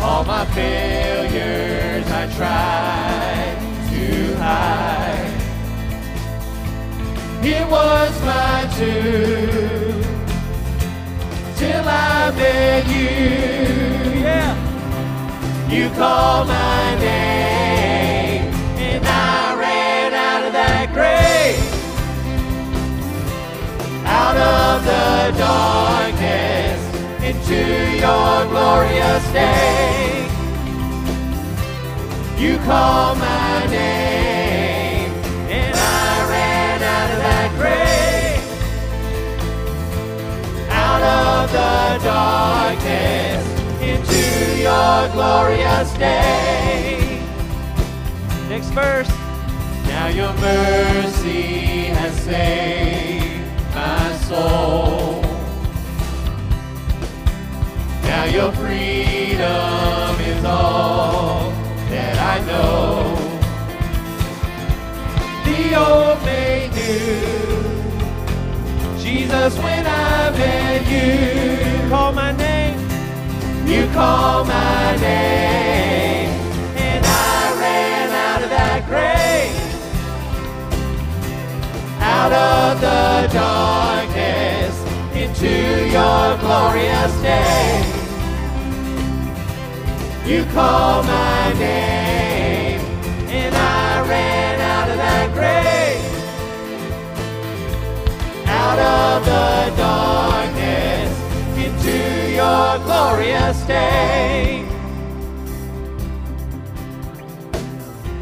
All my failures I tried to hide. It was my tomb till I met you. Yeah. You called my name, and I ran out of that grave, out of the darkness into your glorious day. You call my name, and I ran out of that grave, out of the darkness into your glorious day. Next verse. Now your mercy has saved my soul. Now your freedom is all that I know. The old made new. Jesus, when I met you, you Call my name. you called my name, and I ran out of that grave, out of the darkness into your glorious day. You called my name, and I ran out of that grave, out of the darkness into your glorious day.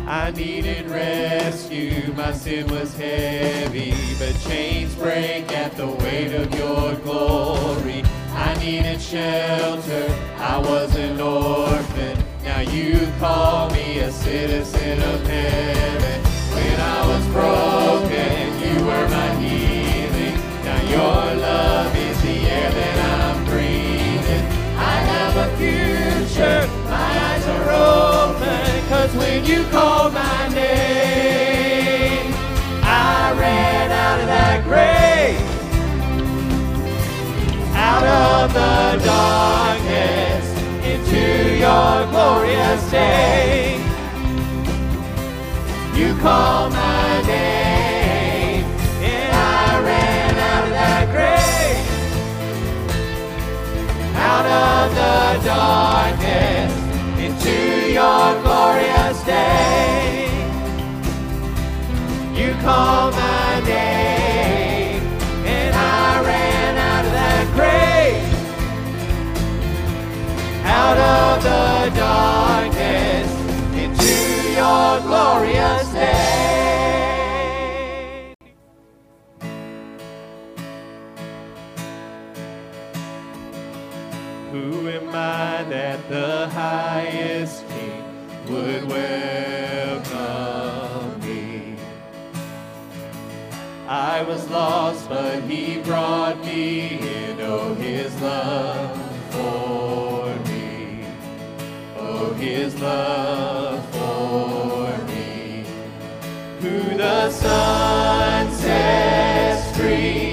I needed rescue, my sin was heavy, but chains break at the weight of your glory. I needed shelter, I was an orphan, now you call me a citizen of heaven. When I was broken, you were my healing. Now your love is the air that I'm breathing. I have a future, my eyes are open. Cause when you called my name, I ran out of that grave out of the into your glorious day. You call my name, and I ran out of that grave, out of the darkness into your glorious day. You call my name, out of the darkness into your glorious day. Who am I that the highest king would welcome me? I was lost, but he brought me in. Oh, his love his love for me. Who the Son sets free.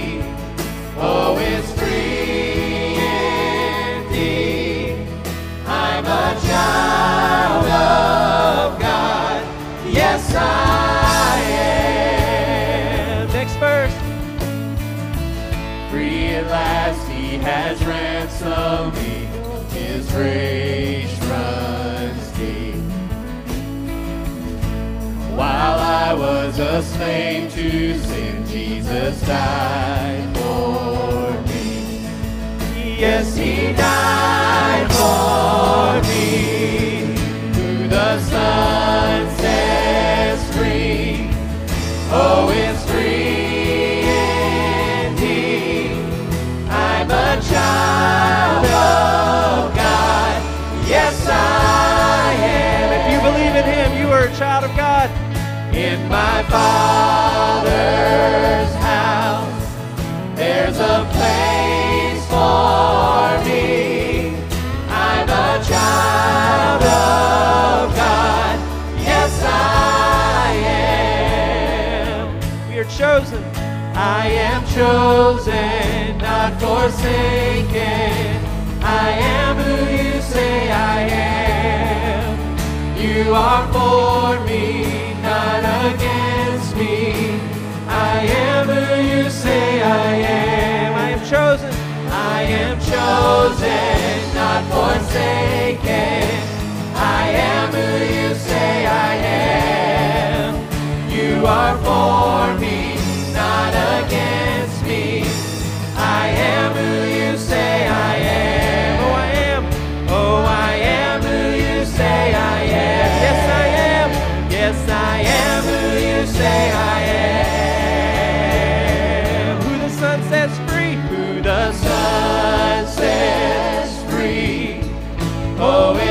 Was a slave to sin, Jesus died for me. Yes, he died for me. Who the Son sets free. Oh, There's a place for me. I'm a child of God. Yes, I am. We are chosen. I am chosen, not forsaken. I am who you say I am. You are for me, not against me. I am who you say I am. I am chosen. I am chosen, not forsaken. I am who you say I am. You are for me, Oh,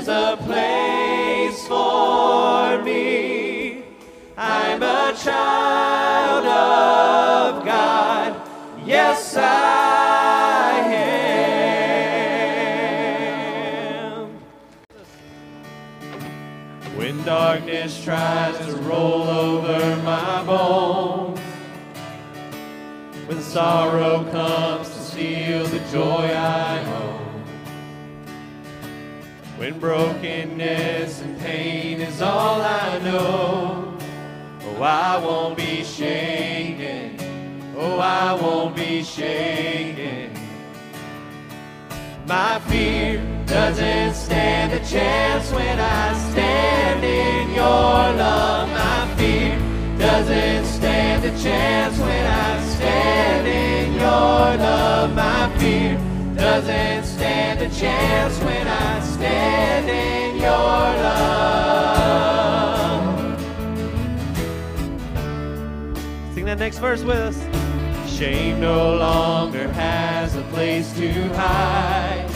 there's a place for me. I'm a child of God. Yes, I am. When darkness tries to roll over my bones, when sorrow comes to steal the joy when brokenness and pain is all I know, oh, I won't be shaken. Oh, I won't be shaken. My fear doesn't stand a chance when I stand in your love. My fear doesn't stand a chance when I stand in your love. My fear doesn't stand a chance when I that next verse with us. Shame no longer has a place to hide.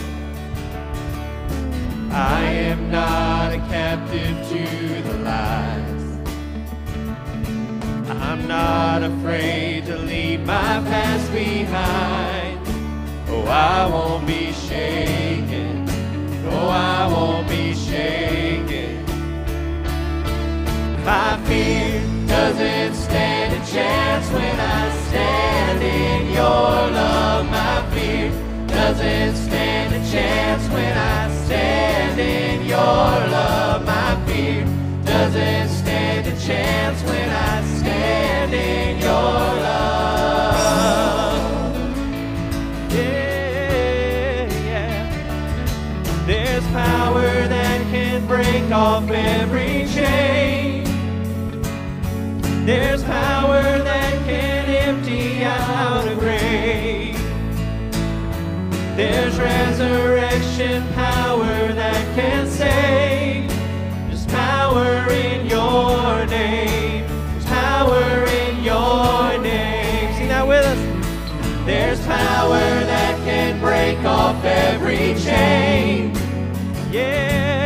I am not a captive to the lies. I'm not afraid to leave my past behind. Oh, I won't be shaken. Oh, I won't be shaken. My fear doesn't stand a chance when I stand in your love. My fear doesn't stand a chance when I stand in your love. My fear doesn't stand a chance when I stand in your love. Break off every chain. There's power that can empty out a grave. There's resurrection power that can save. There's power in your name. There's power in your name. Sing that with us. There's power that can break off every chain. Yeah,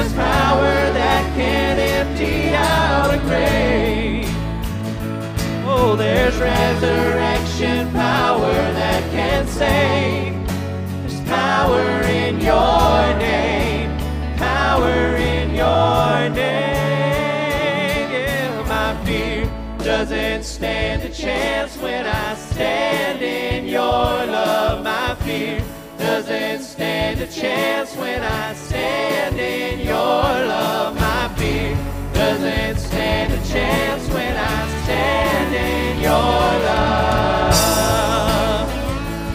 There's power that can empty out a grave. Oh, there's resurrection power that can save. There's power in your name. Power in your name. Yeah, my fear doesn't stand a chance when I stand in your love. My fear doesn't stand a chance when I stand in your love. My fear doesn't stand a chance when I stand in your love.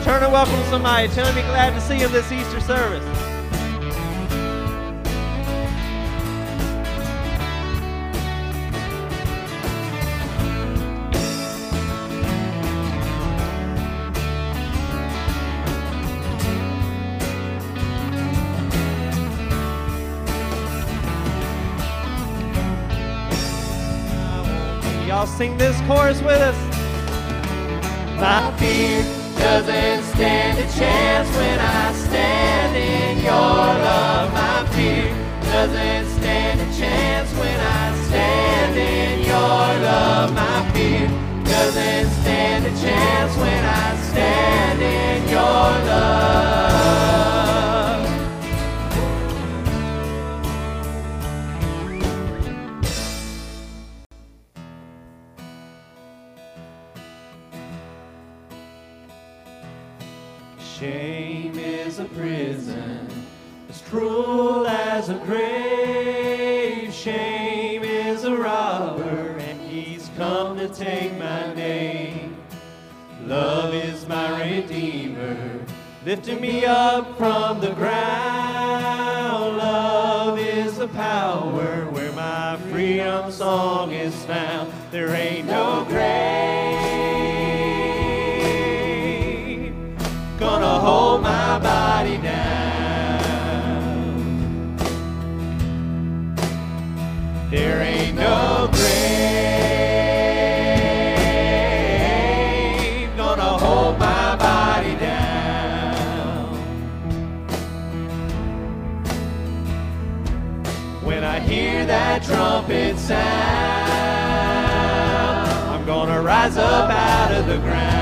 Turn and welcome somebody. Tell them you're glad to see them this Easter service. Sing this chorus with us. My fear doesn't stand a chance when I stand in your love. My fear doesn't stand a chance when I stand in your love. My fear doesn't stand a chance when I stand in your love. Cruel as a grave. Shame is a robber, and he's come to take my name. Love is my redeemer, lifting me up from the ground. Love is the power where my freedom song is found. There ain't no grave gonna hold my body down. Rise up out of the ground.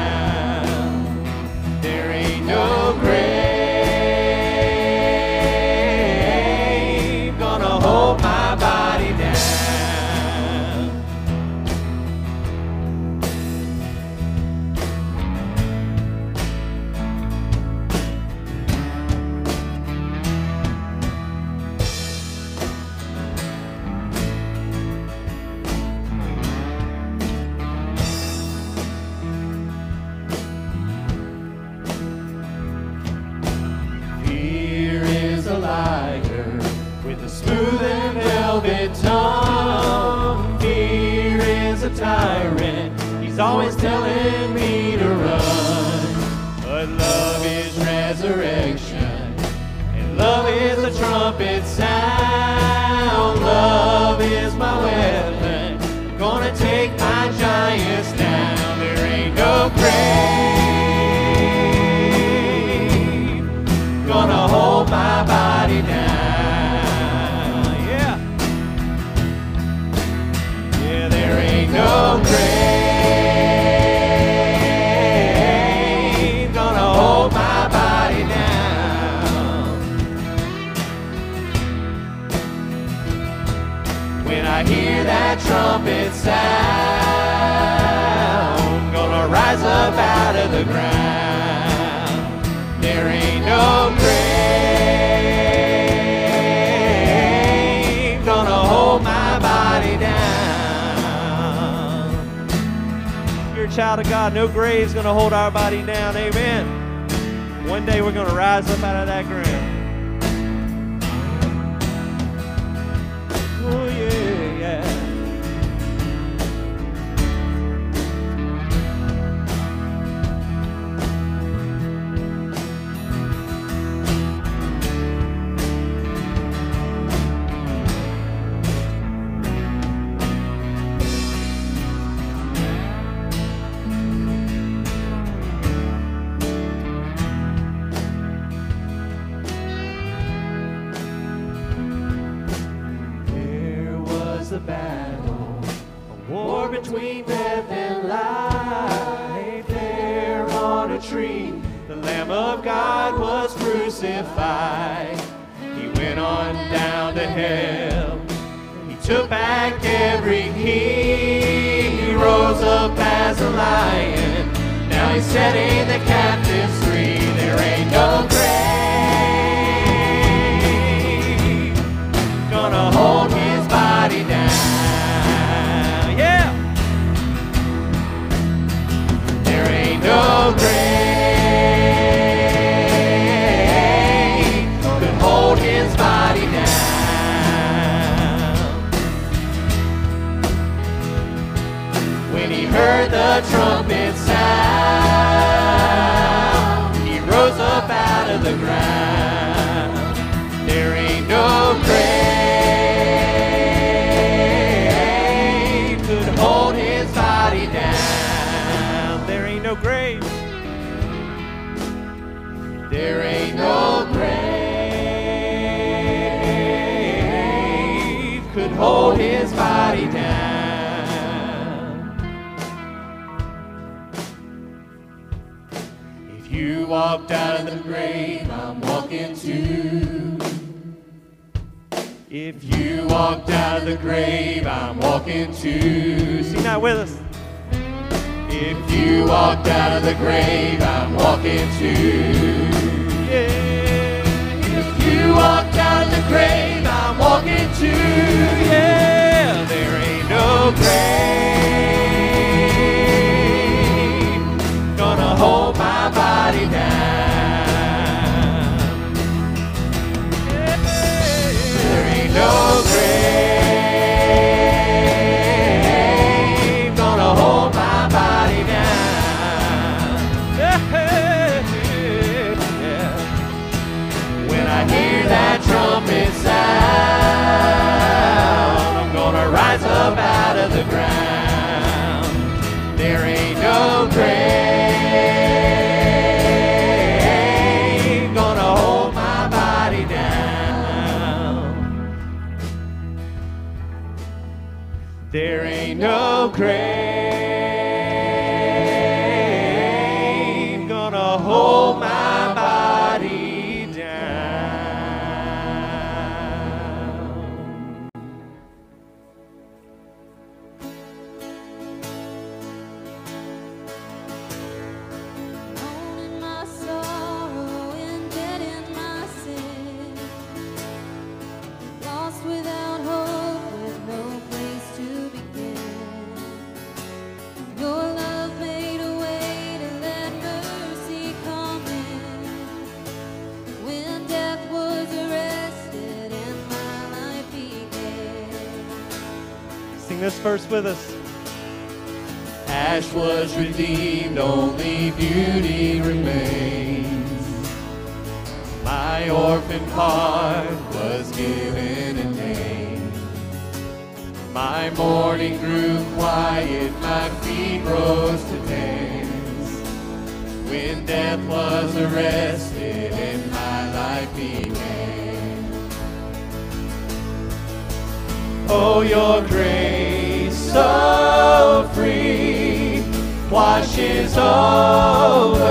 Child of God. No grave's gonna hold our body down. Amen. One day we're gonna rise up out of that ground. Crucified. He went on down to hell. He took back every key. He rose up as a lion. Now he's setting the captives out of the grave, I'm walking too. If you walked out of the grave, I'm walking too. Sing that with us. If you walked out of the grave, I'm walking too. Yeah. If you walked out of the grave, I'm walking too. Yeah. There ain't no grave quiet, my feet rose to dance. When death was arrested and my life began. Oh, your grace so free washes over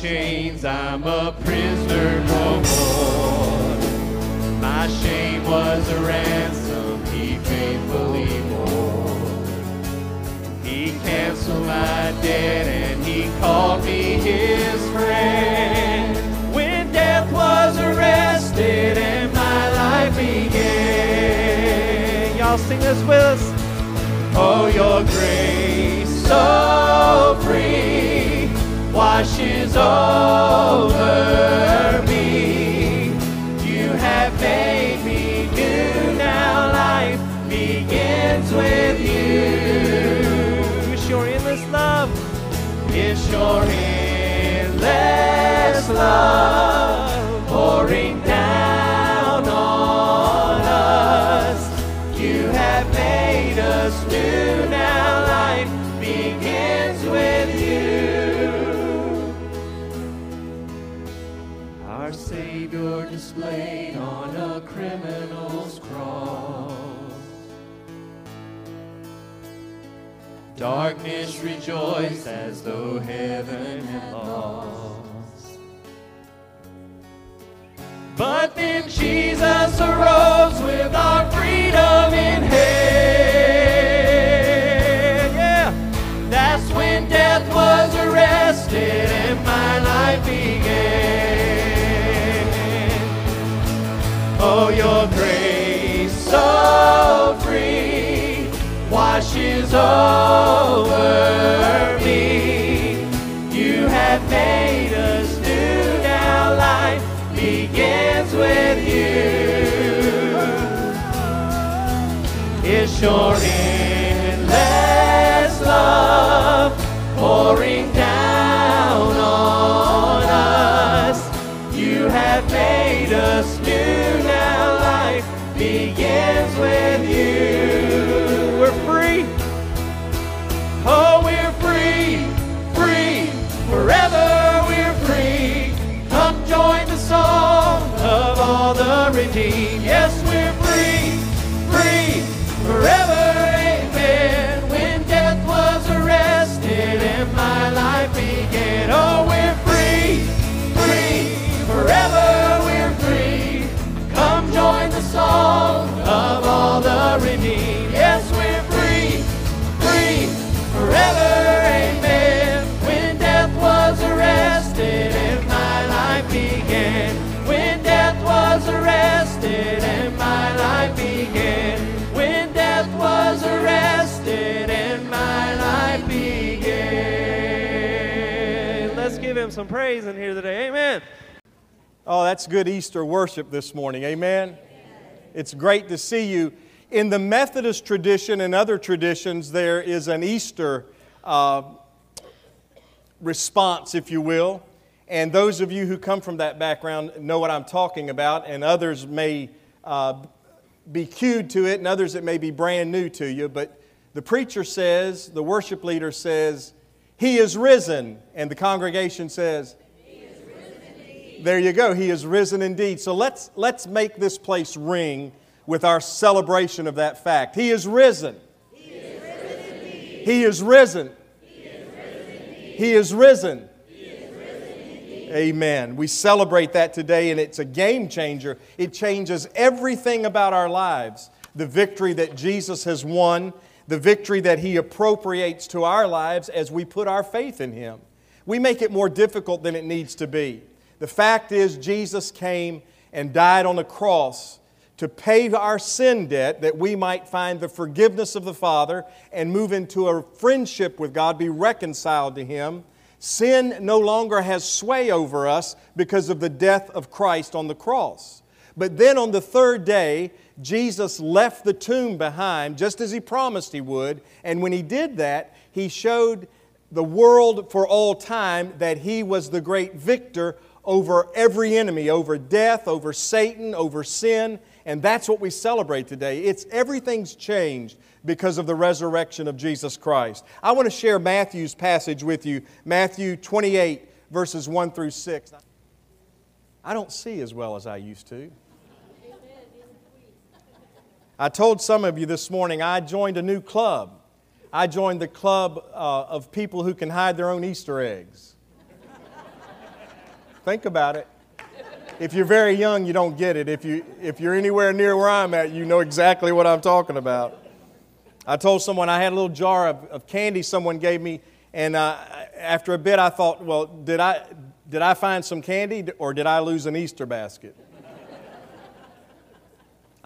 chains, I'm a prisoner no more. My shame was a ransom he faithfully bore. He canceled my debt and he called me his friend. When death was arrested and my life began. Y'all sing this with us. Oh, your grace so free washes over me. You have made me new. Now life begins with you. Your endless love. It's your endless love Rejoiced as though heaven had lost. But then Jesus arose with our washes over me. You have made us new. Now life begins with you. It's your endless love pouring down on us. You have made us new. Now life begins with you. Yes, praise in here today. Amen. Oh, that's good Easter worship this morning. Amen. It's great to see you. In the Methodist tradition and other traditions, there is an Easter uh, response, if you will. And those of you who come from that background know what I'm talking about, and others may uh, be cued to it, and others it may be brand new to you. But the preacher says, the worship leader says, He is risen. And the congregation says, there you go. He is risen indeed. So let's, let's make this place ring with our celebration of that fact. He is risen. He is risen. He is risen. He is risen. Amen. We celebrate that today, and it's a game changer. It changes everything about our lives. The victory that Jesus has won, the victory that He appropriates to our lives as we put our faith in Him. We make it more difficult than it needs to be. The fact is, Jesus came and died on the cross to pay our sin debt that we might find the forgiveness of the Father and move into a friendship with God, be reconciled to Him. Sin no longer has sway over us because of the death of Christ on the cross. But then on the third day, Jesus left the tomb behind just as He promised He would. And when He did that, He showed the world for all time that He was the great victor over every enemy, over death, over Satan, over sin, and that's what we celebrate today. It's everything's changed because of the resurrection of Jesus Christ. I want to share Matthew's passage with you, Matthew 28 verses 1 through 6. I don't see as well as I used to. I told some of you this morning I joined a new club. I joined the club uh, of people who can hide their own Easter eggs. Think about it. If you're very young, you don't get it. If, you, if you're anywhere near where I'm at, you know exactly what I'm talking about. I told someone I had a little jar of, of candy someone gave me, and uh, after a bit I thought, well, did I, did I find some candy or did I lose an Easter basket?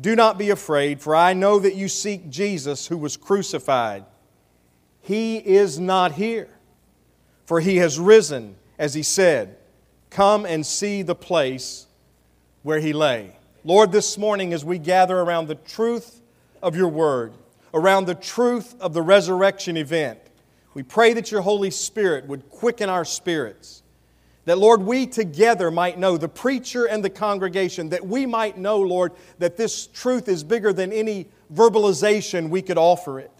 Do not be afraid, for I know that you seek Jesus who was crucified. He is not here, for he has risen as he said, Come and see the place where he lay. Lord, this morning as we gather around the truth of your word, around the truth of the resurrection event, we pray that your Holy Spirit would quicken our spirits. That, Lord, we together might know, the preacher and the congregation, that we might know, Lord, that this truth is bigger than any verbalization we could offer it.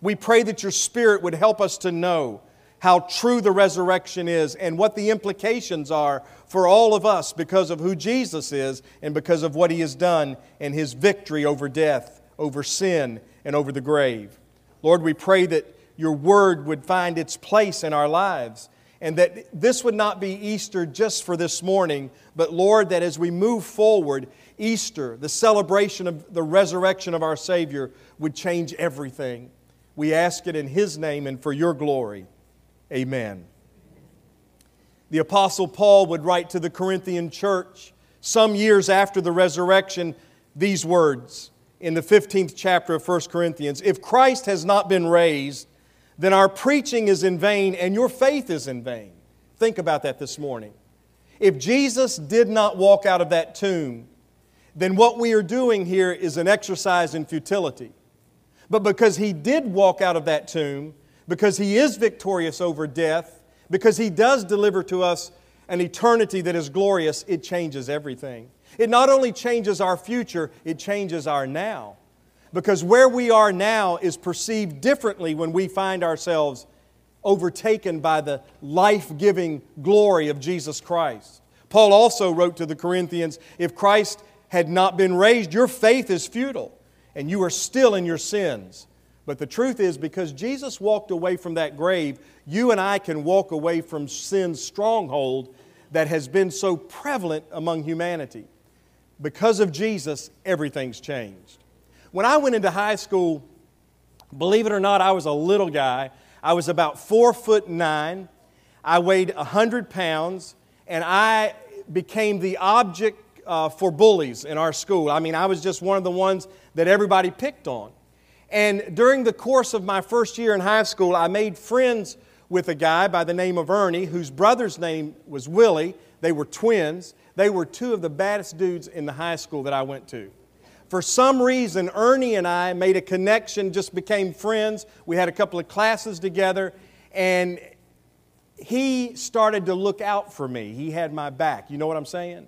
We pray that your Spirit would help us to know how true the resurrection is and what the implications are for all of us because of who Jesus is and because of what he has done and his victory over death, over sin, and over the grave. Lord, we pray that your word would find its place in our lives and that this would not be Easter just for this morning, but Lord, that as we move forward, Easter, the celebration of the resurrection of our Savior, would change everything. We ask it in His name and for your glory. Amen. The Apostle Paul would write to the Corinthian church some years after the resurrection these words in the 15th chapter of 1 Corinthians If Christ has not been raised, then our preaching is in vain and your faith is in vain. Think about that this morning. If Jesus did not walk out of that tomb, then what we are doing here is an exercise in futility. But because he did walk out of that tomb, because He is victorious over death, because He does deliver to us an eternity that is glorious, it changes everything. It not only changes our future, it changes our now. Because where we are now is perceived differently when we find ourselves overtaken by the life giving glory of Jesus Christ. Paul also wrote to the Corinthians if Christ had not been raised, your faith is futile, and you are still in your sins. But the truth is, because Jesus walked away from that grave, you and I can walk away from sin's stronghold that has been so prevalent among humanity. Because of Jesus, everything's changed. When I went into high school, believe it or not, I was a little guy. I was about four foot nine. I weighed 100 pounds, and I became the object uh, for bullies in our school. I mean, I was just one of the ones that everybody picked on. And during the course of my first year in high school, I made friends with a guy by the name of Ernie, whose brother's name was Willie. They were twins. They were two of the baddest dudes in the high school that I went to. For some reason, Ernie and I made a connection, just became friends. We had a couple of classes together, and he started to look out for me. He had my back. You know what I'm saying?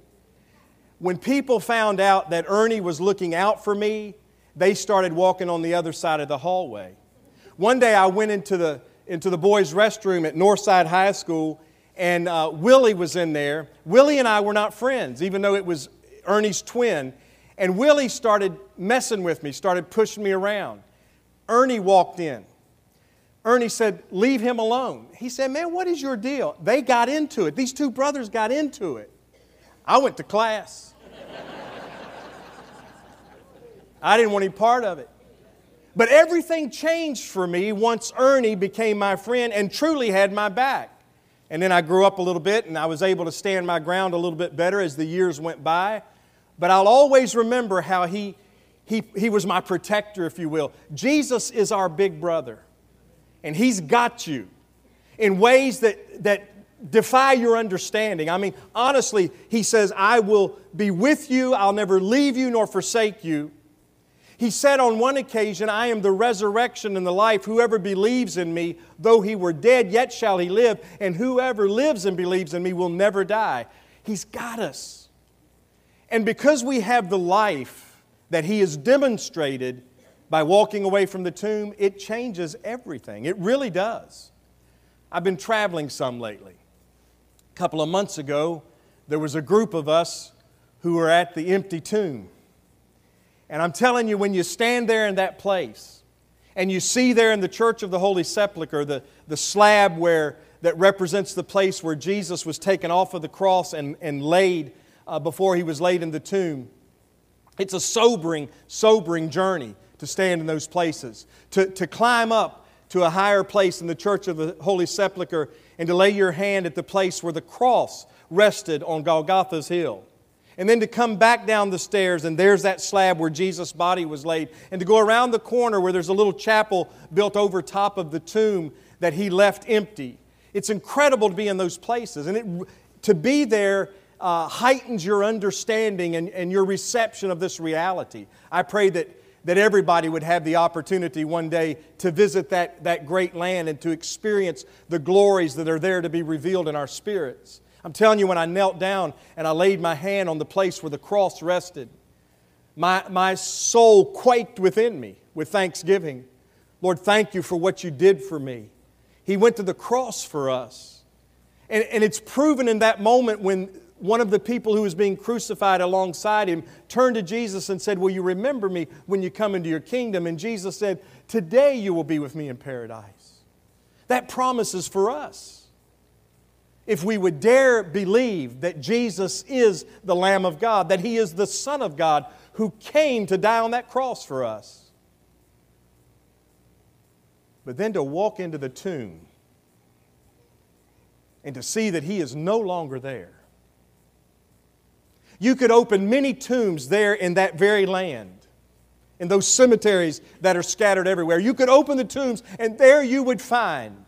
When people found out that Ernie was looking out for me, they started walking on the other side of the hallway. One day I went into the, into the boys' restroom at Northside High School, and uh, Willie was in there. Willie and I were not friends, even though it was Ernie's twin. And Willie started messing with me, started pushing me around. Ernie walked in. Ernie said, Leave him alone. He said, Man, what is your deal? They got into it. These two brothers got into it. I went to class. I didn't want any part of it. But everything changed for me once Ernie became my friend and truly had my back. And then I grew up a little bit and I was able to stand my ground a little bit better as the years went by. But I'll always remember how he, he, he was my protector, if you will. Jesus is our big brother, and he's got you in ways that, that defy your understanding. I mean, honestly, he says, I will be with you, I'll never leave you nor forsake you. He said on one occasion, I am the resurrection and the life. Whoever believes in me, though he were dead, yet shall he live. And whoever lives and believes in me will never die. He's got us. And because we have the life that He has demonstrated by walking away from the tomb, it changes everything. It really does. I've been traveling some lately. A couple of months ago, there was a group of us who were at the empty tomb. And I'm telling you, when you stand there in that place and you see there in the Church of the Holy Sepulchre the, the slab where, that represents the place where Jesus was taken off of the cross and, and laid uh, before he was laid in the tomb, it's a sobering, sobering journey to stand in those places, to, to climb up to a higher place in the Church of the Holy Sepulchre and to lay your hand at the place where the cross rested on Golgotha's hill. And then to come back down the stairs, and there's that slab where Jesus' body was laid, and to go around the corner where there's a little chapel built over top of the tomb that he left empty. It's incredible to be in those places, and it, to be there uh, heightens your understanding and, and your reception of this reality. I pray that, that everybody would have the opportunity one day to visit that, that great land and to experience the glories that are there to be revealed in our spirits. I'm telling you, when I knelt down and I laid my hand on the place where the cross rested, my, my soul quaked within me with thanksgiving. Lord, thank you for what you did for me. He went to the cross for us. And, and it's proven in that moment when one of the people who was being crucified alongside him turned to Jesus and said, Will you remember me when you come into your kingdom? And Jesus said, Today you will be with me in paradise. That promise is for us if we would dare believe that Jesus is the Lamb of God, that He is the Son of God who came to die on that cross for us. But then to walk into the tomb and to see that He is no longer there. You could open many tombs there in that very land, in those cemeteries that are scattered everywhere. You could open the tombs, and there you would find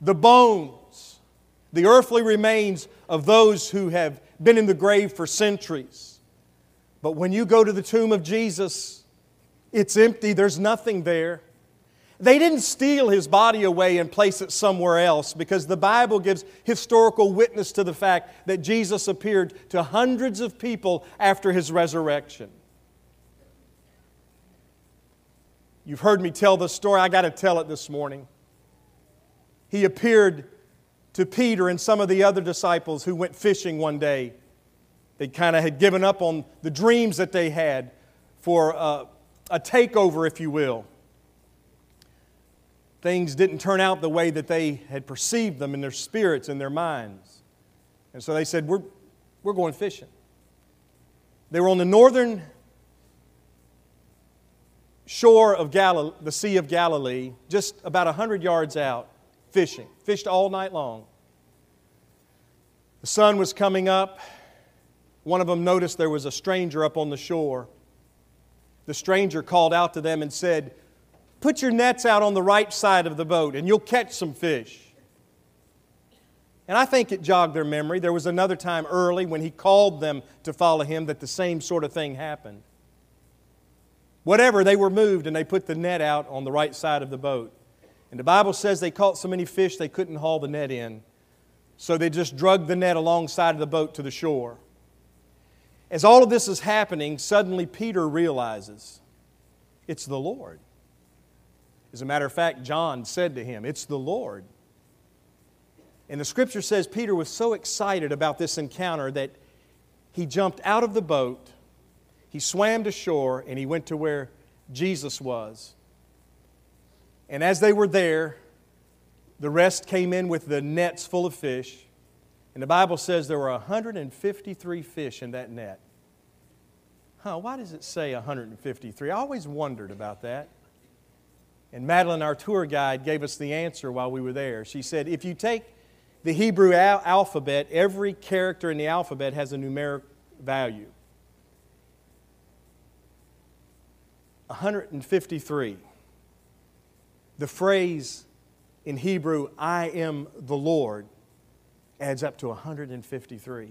the bones the earthly remains of those who have been in the grave for centuries. But when you go to the tomb of Jesus, it's empty, there's nothing there. They didn't steal his body away and place it somewhere else because the Bible gives historical witness to the fact that Jesus appeared to hundreds of people after his resurrection. You've heard me tell this story, I got to tell it this morning. He appeared to Peter and some of the other disciples who went fishing one day. They kind of had given up on the dreams that they had for uh, a takeover, if you will. Things didn't turn out the way that they had perceived them in their spirits and their minds. And so they said, We're, we're going fishing. They were on the northern shore of Galilee, the Sea of Galilee, just about 100 yards out fishing, fished all night long. The sun was coming up. One of them noticed there was a stranger up on the shore. The stranger called out to them and said, Put your nets out on the right side of the boat and you'll catch some fish. And I think it jogged their memory. There was another time early when he called them to follow him that the same sort of thing happened. Whatever, they were moved and they put the net out on the right side of the boat. And the Bible says they caught so many fish they couldn't haul the net in. So they just drug the net alongside of the boat to the shore. As all of this is happening, suddenly Peter realizes it's the Lord. As a matter of fact, John said to him, It's the Lord. And the scripture says Peter was so excited about this encounter that he jumped out of the boat, he swam to shore, and he went to where Jesus was. And as they were there, the rest came in with the nets full of fish. And the Bible says there were 153 fish in that net. Huh, why does it say 153? I always wondered about that. And Madeline, our tour guide, gave us the answer while we were there. She said, if you take the Hebrew al- alphabet, every character in the alphabet has a numeric value. 153 the phrase in Hebrew, I am the Lord, adds up to 153.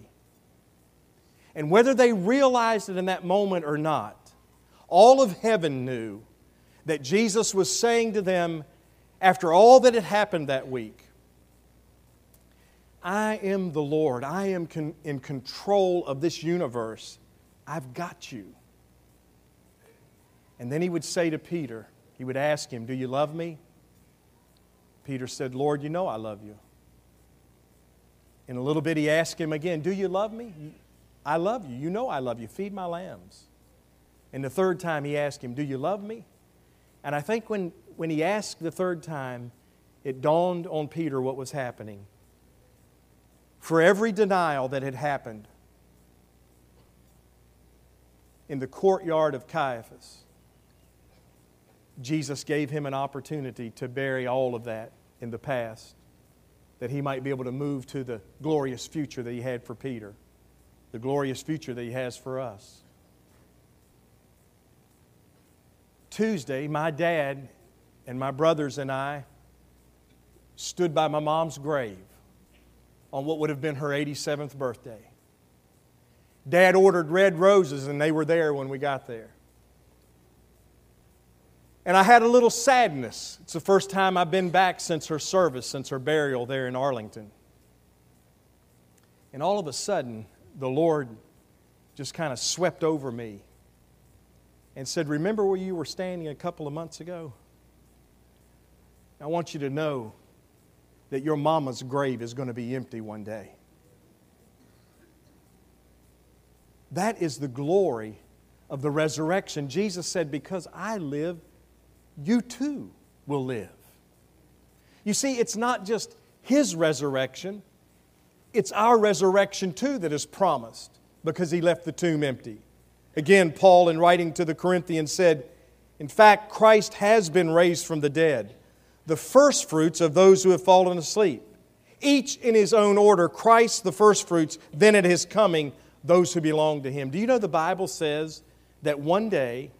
And whether they realized it in that moment or not, all of heaven knew that Jesus was saying to them, after all that had happened that week, I am the Lord. I am con- in control of this universe. I've got you. And then he would say to Peter, he would ask him, Do you love me? Peter said, Lord, you know I love you. In a little bit, he asked him again, Do you love me? I love you. You know I love you. Feed my lambs. And the third time, he asked him, Do you love me? And I think when, when he asked the third time, it dawned on Peter what was happening. For every denial that had happened in the courtyard of Caiaphas, Jesus gave him an opportunity to bury all of that in the past, that he might be able to move to the glorious future that he had for Peter, the glorious future that he has for us. Tuesday, my dad and my brothers and I stood by my mom's grave on what would have been her 87th birthday. Dad ordered red roses, and they were there when we got there. And I had a little sadness. It's the first time I've been back since her service, since her burial there in Arlington. And all of a sudden, the Lord just kind of swept over me and said, Remember where you were standing a couple of months ago? I want you to know that your mama's grave is going to be empty one day. That is the glory of the resurrection. Jesus said, Because I live, you too will live. You see, it's not just His resurrection, it's our resurrection too that is promised because He left the tomb empty. Again, Paul, in writing to the Corinthians, said, In fact, Christ has been raised from the dead, the firstfruits of those who have fallen asleep. Each in his own order, Christ the firstfruits, then at his coming, those who belong to him. Do you know the Bible says that one day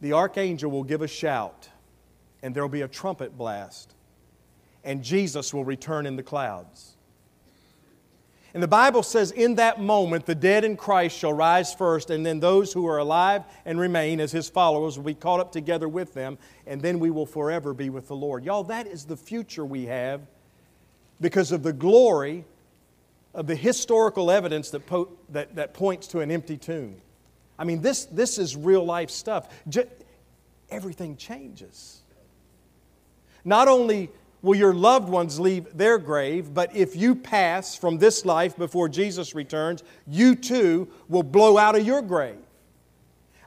the archangel will give a shout, and there will be a trumpet blast, and Jesus will return in the clouds. And the Bible says, in that moment, the dead in Christ shall rise first, and then those who are alive and remain as his followers will be caught up together with them, and then we will forever be with the Lord. Y'all, that is the future we have because of the glory of the historical evidence that, po- that, that points to an empty tomb. I mean, this, this is real life stuff. Everything changes. Not only will your loved ones leave their grave, but if you pass from this life before Jesus returns, you too will blow out of your grave.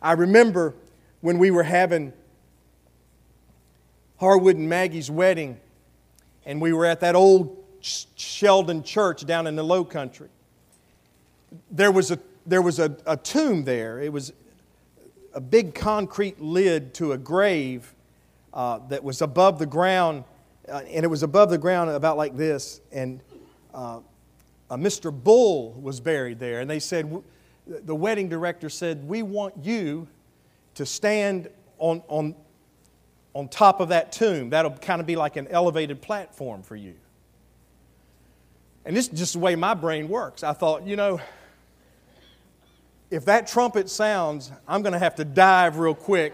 I remember when we were having Harwood and Maggie's wedding, and we were at that old Sheldon church down in the low country. There was a there was a, a tomb there. It was a big concrete lid to a grave uh, that was above the ground, uh, and it was above the ground about like this. And uh, Mr. Bull was buried there. And they said, the wedding director said, We want you to stand on, on, on top of that tomb. That'll kind of be like an elevated platform for you. And this is just the way my brain works. I thought, you know, if that trumpet sounds, I'm going to have to dive real quick,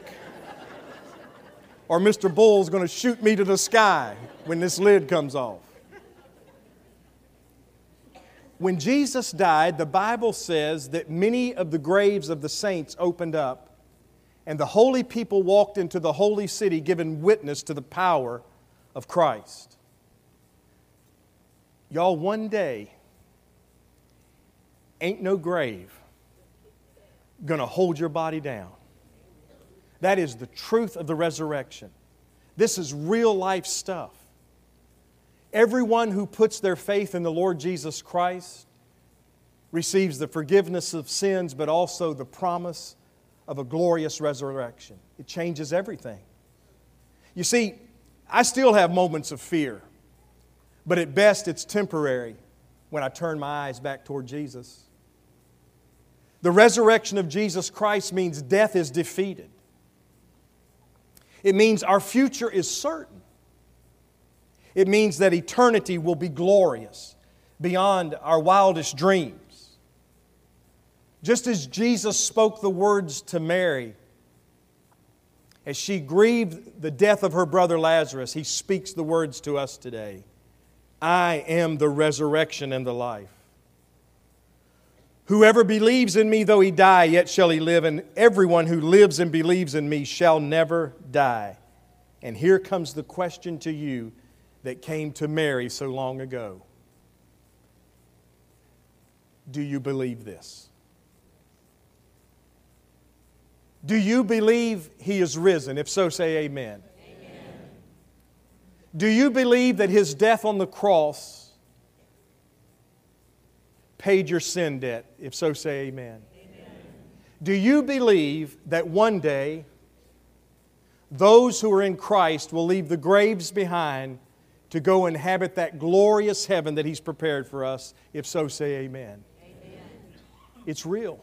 or Mr. Bull's going to shoot me to the sky when this lid comes off. When Jesus died, the Bible says that many of the graves of the saints opened up, and the holy people walked into the holy city, giving witness to the power of Christ. Y'all, one day, ain't no grave to hold your body down. That is the truth of the resurrection. This is real life stuff. Everyone who puts their faith in the Lord Jesus Christ receives the forgiveness of sins, but also the promise of a glorious resurrection. It changes everything. You see, I still have moments of fear, but at best it's temporary when I turn my eyes back toward Jesus. The resurrection of Jesus Christ means death is defeated. It means our future is certain. It means that eternity will be glorious beyond our wildest dreams. Just as Jesus spoke the words to Mary as she grieved the death of her brother Lazarus, he speaks the words to us today I am the resurrection and the life. Whoever believes in me, though he die, yet shall he live, and everyone who lives and believes in me shall never die. And here comes the question to you that came to Mary so long ago Do you believe this? Do you believe he is risen? If so, say amen. amen. Do you believe that his death on the cross paid your sin debt? If so, say amen. amen. Do you believe that one day those who are in Christ will leave the graves behind to go inhabit that glorious heaven that he's prepared for us? If so, say amen. amen. It's real.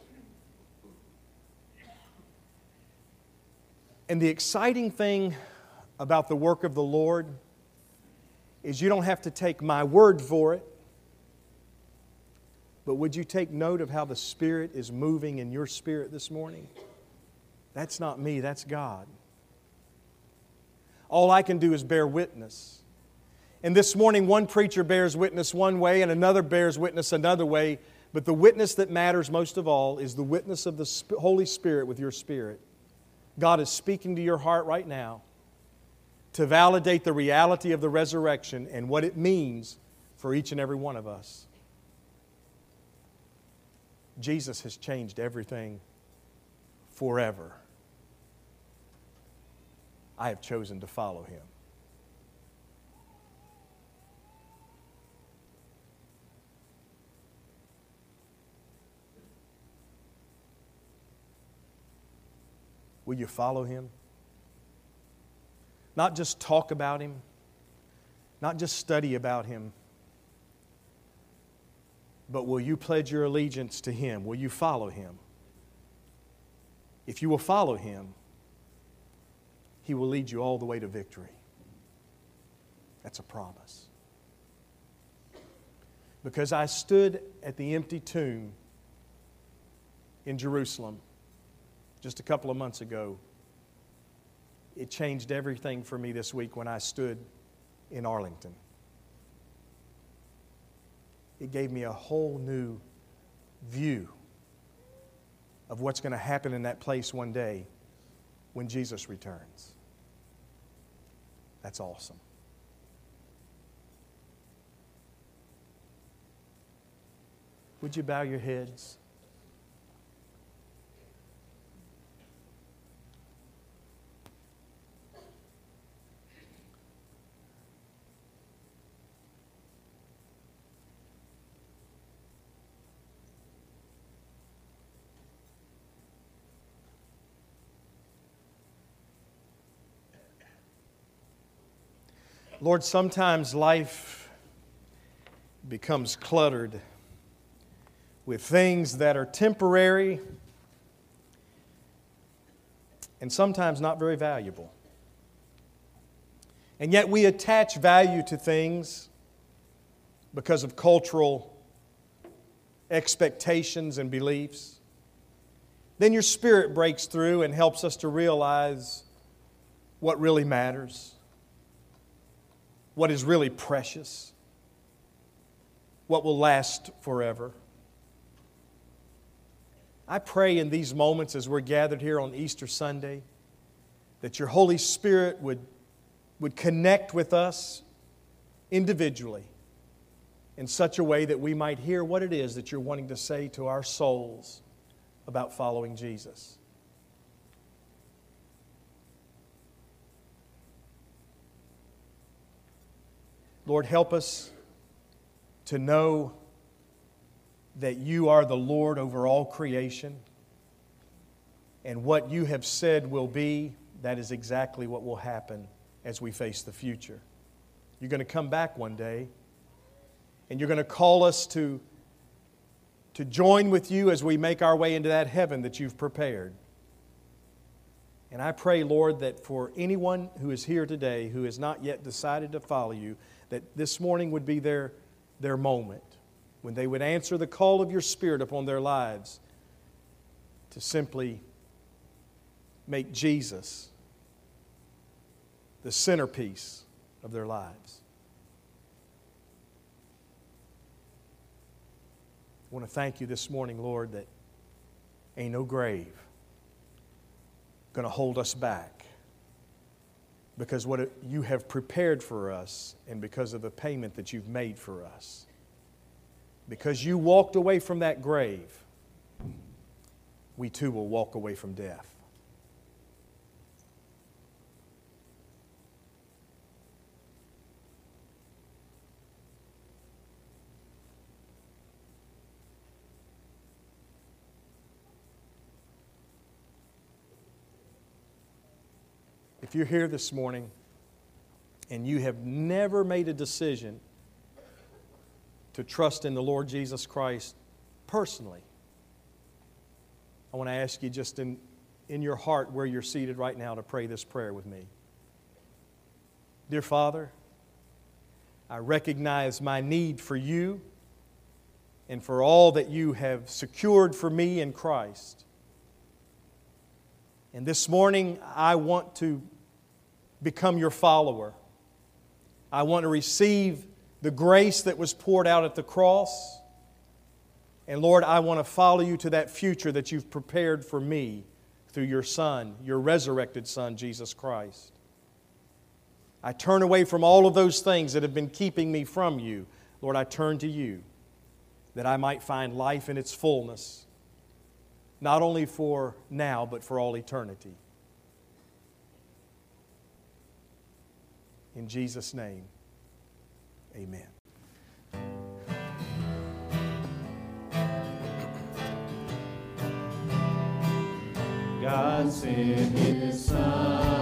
And the exciting thing about the work of the Lord is you don't have to take my word for it, but would you take note of how the Spirit is moving in your spirit this morning? That's not me, that's God. All I can do is bear witness. And this morning, one preacher bears witness one way and another bears witness another way, but the witness that matters most of all is the witness of the Holy Spirit with your spirit. God is speaking to your heart right now to validate the reality of the resurrection and what it means for each and every one of us. Jesus has changed everything forever. I have chosen to follow him. Will you follow him? Not just talk about him, not just study about him, but will you pledge your allegiance to him? Will you follow him? If you will follow him, he will lead you all the way to victory. That's a promise. Because I stood at the empty tomb in Jerusalem just a couple of months ago, it changed everything for me this week when I stood in Arlington. It gave me a whole new view of what's going to happen in that place one day when Jesus returns. That's awesome. Would you bow your heads? Lord, sometimes life becomes cluttered with things that are temporary and sometimes not very valuable. And yet we attach value to things because of cultural expectations and beliefs. Then your spirit breaks through and helps us to realize what really matters what is really precious, what will last forever. I pray in these moments as we're gathered here on Easter Sunday that your Holy Spirit would, would connect with us individually in such a way that we might hear what it is that you're wanting to say to our souls about following Jesus. Lord, help us to know that you are the Lord over all creation. And what you have said will be, that is exactly what will happen as we face the future. You're going to come back one day, and you're going to call us to, to join with you as we make our way into that heaven that you've prepared. And I pray, Lord, that for anyone who is here today who has not yet decided to follow you, that this morning would be their, their moment when they would answer the call of your Spirit upon their lives to simply make Jesus the centerpiece of their lives. I want to thank you this morning, Lord, that ain't no grave going to hold us back because what you have prepared for us and because of the payment that you've made for us. Because you walked away from that grave, we too will walk away from death. If you're here this morning and you have never made a decision to trust in the Lord Jesus Christ personally, I want to ask you just in, in your heart where you're seated right now to pray this prayer with me. Dear Father, I recognize my need for you and for all that you have secured for me in Christ. And this morning, I want to become your follower. I want to receive the grace that was poured out at the cross. And Lord, I want to follow you to that future that you've prepared for me through your Son, your resurrected Son, Jesus Christ. I turn away from all of those things that have been keeping me from you. Lord, I turn to you that I might find life in its fullness, not only for now, but for all eternity. In Jesus' name, amen. God sent his son.